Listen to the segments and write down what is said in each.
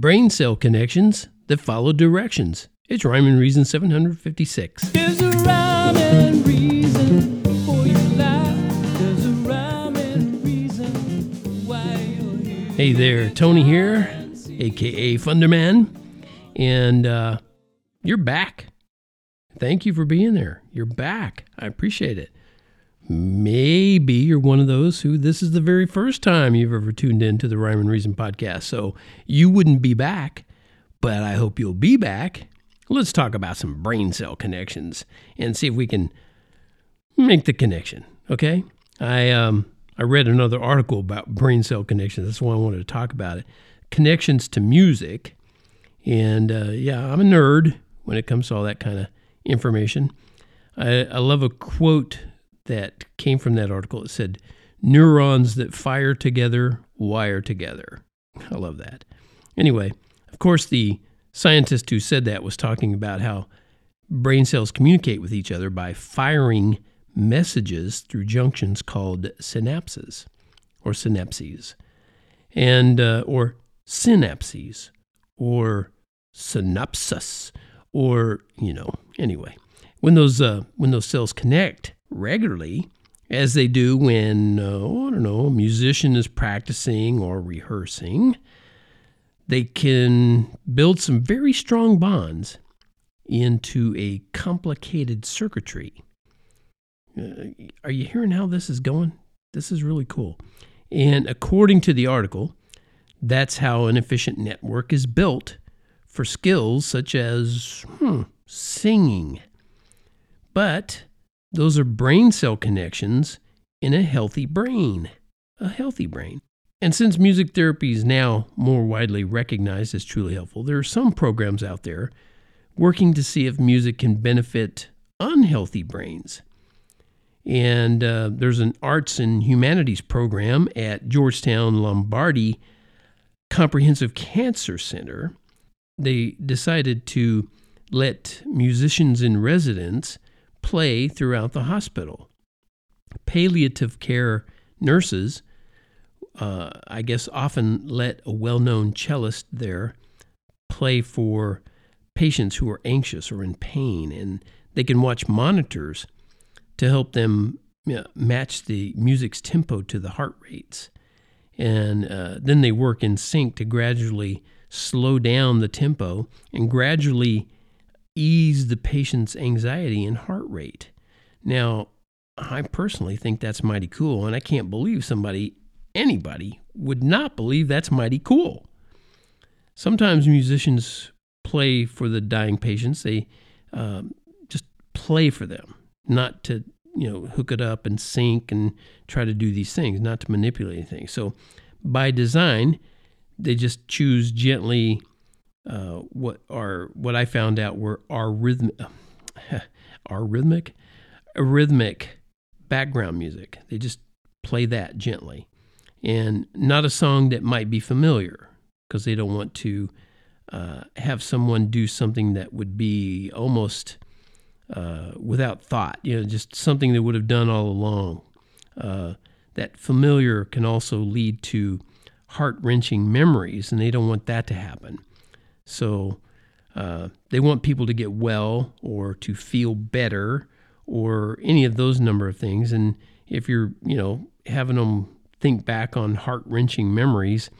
brain cell connections that follow directions. It's Rhyme and Reason 756. There's a rhyme and reason for your life. There's a rhyme and reason why you're here. Hey there, Tony here, aka Funderman, and uh, you're back. Thank you for being there. You're back. I appreciate it. Maybe you're one of those who this is the very first time you've ever tuned in to the Rhyme and Reason podcast, so you wouldn't be back, but I hope you'll be back. Let's talk about some brain cell connections and see if we can make the connection. Okay, I um I read another article about brain cell connections. That's why I wanted to talk about it. Connections to music, and uh, yeah, I'm a nerd when it comes to all that kind of information. I, I love a quote that came from that article. It said, "Neurons that fire together wire together." I love that. Anyway, of course, the scientist who said that was talking about how brain cells communicate with each other by firing messages through junctions called synapses or synapses and uh, or synapses or synapses or you know anyway when those uh, when those cells connect regularly as they do when uh, I don't know a musician is practicing or rehearsing they can build some very strong bonds into a complicated circuitry. Uh, are you hearing how this is going? This is really cool. And according to the article, that's how an efficient network is built for skills such as hmm, singing. But those are brain cell connections in a healthy brain. A healthy brain. And since music therapy is now more widely recognized as truly helpful, there are some programs out there working to see if music can benefit unhealthy brains. And uh, there's an arts and humanities program at Georgetown Lombardi Comprehensive Cancer Center. They decided to let musicians in residence play throughout the hospital. Palliative care nurses uh, I guess, often let a well known cellist there play for patients who are anxious or in pain, and they can watch monitors to help them you know, match the music's tempo to the heart rates. And uh, then they work in sync to gradually slow down the tempo and gradually ease the patient's anxiety and heart rate. Now, I personally think that's mighty cool, and I can't believe somebody anybody would not believe that's mighty cool. Sometimes musicians play for the dying patients. They um, just play for them, not to you know hook it up and sync and try to do these things, not to manipulate anything. So by design, they just choose gently uh, what are what I found out were our rhythm, our rhythmic, rhythmic background music. They just play that gently and not a song that might be familiar because they don't want to uh, have someone do something that would be almost uh, without thought, you know, just something they would have done all along. Uh, that familiar can also lead to heart wrenching memories, and they don't want that to happen. So uh, they want people to get well or to feel better or any of those number of things. And if you're, you know, having them think back on heart wrenching memories,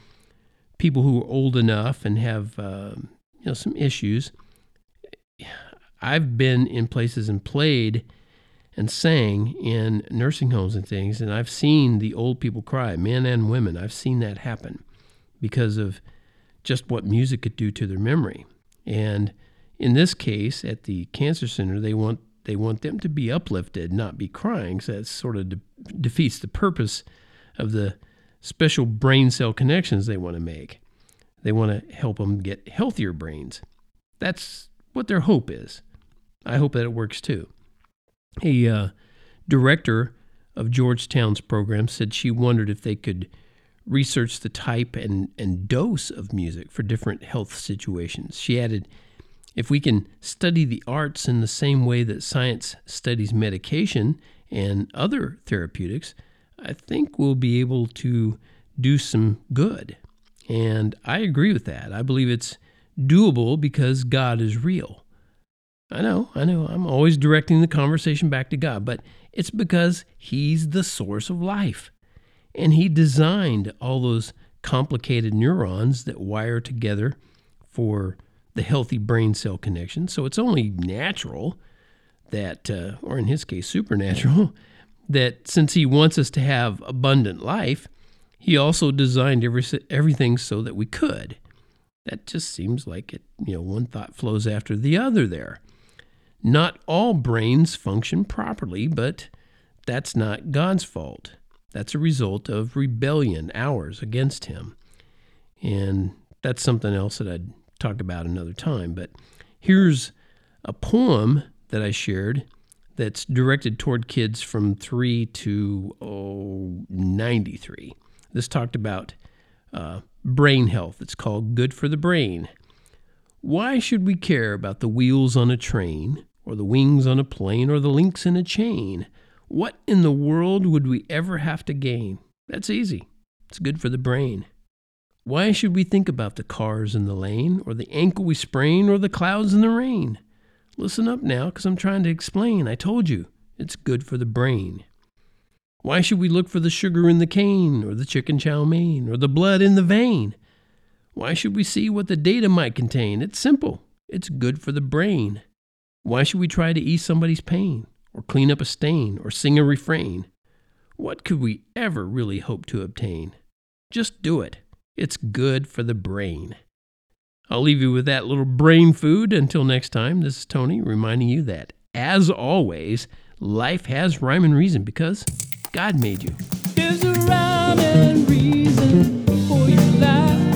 people who are old enough and have uh, you know some issues. I've been in places and played and sang in nursing homes and things, and I've seen the old people cry, men and women. I've seen that happen because of just what music could do to their memory. And in this case, at the cancer center, they want they want them to be uplifted, not be crying. So that sort of de- defeats the purpose of the special brain cell connections they want to make. They want to help them get healthier brains. That's what their hope is. I hope that it works too. A uh, director of Georgetown's program said she wondered if they could research the type and, and dose of music for different health situations. She added, if we can study the arts in the same way that science studies medication and other therapeutics, I think we'll be able to do some good. And I agree with that. I believe it's doable because God is real. I know, I know, I'm always directing the conversation back to God, but it's because He's the source of life. And He designed all those complicated neurons that wire together for the healthy brain cell connection. So it's only natural that, uh, or in His case, supernatural, that since He wants us to have abundant life, He also designed every, everything so that we could. That just seems like it, you know, one thought flows after the other there. Not all brains function properly, but that's not God's fault. That's a result of rebellion, ours, against Him. And that's something else that I'd talk about another time. But here's a poem that I shared that's directed toward kids from 3 to oh, 93. This talked about uh, brain health. It's called Good for the Brain. Why should we care about the wheels on a train, or the wings on a plane, or the links in a chain? What in the world would we ever have to gain? That's easy. It's good for the brain. Why should we think about the cars in the lane, or the ankle we sprain, or the clouds in the rain? Listen up now, because I'm trying to explain. I told you, it's good for the brain. Why should we look for the sugar in the cane, or the chicken chow mein, or the blood in the vein? Why should we see what the data might contain? It's simple. It's good for the brain. Why should we try to ease somebody's pain, or clean up a stain, or sing a refrain? What could we ever really hope to obtain? Just do it. It's good for the brain. I'll leave you with that little brain food. Until next time, this is Tony reminding you that, as always, life has rhyme and reason because God made you. There's a rhyme and reason for your life.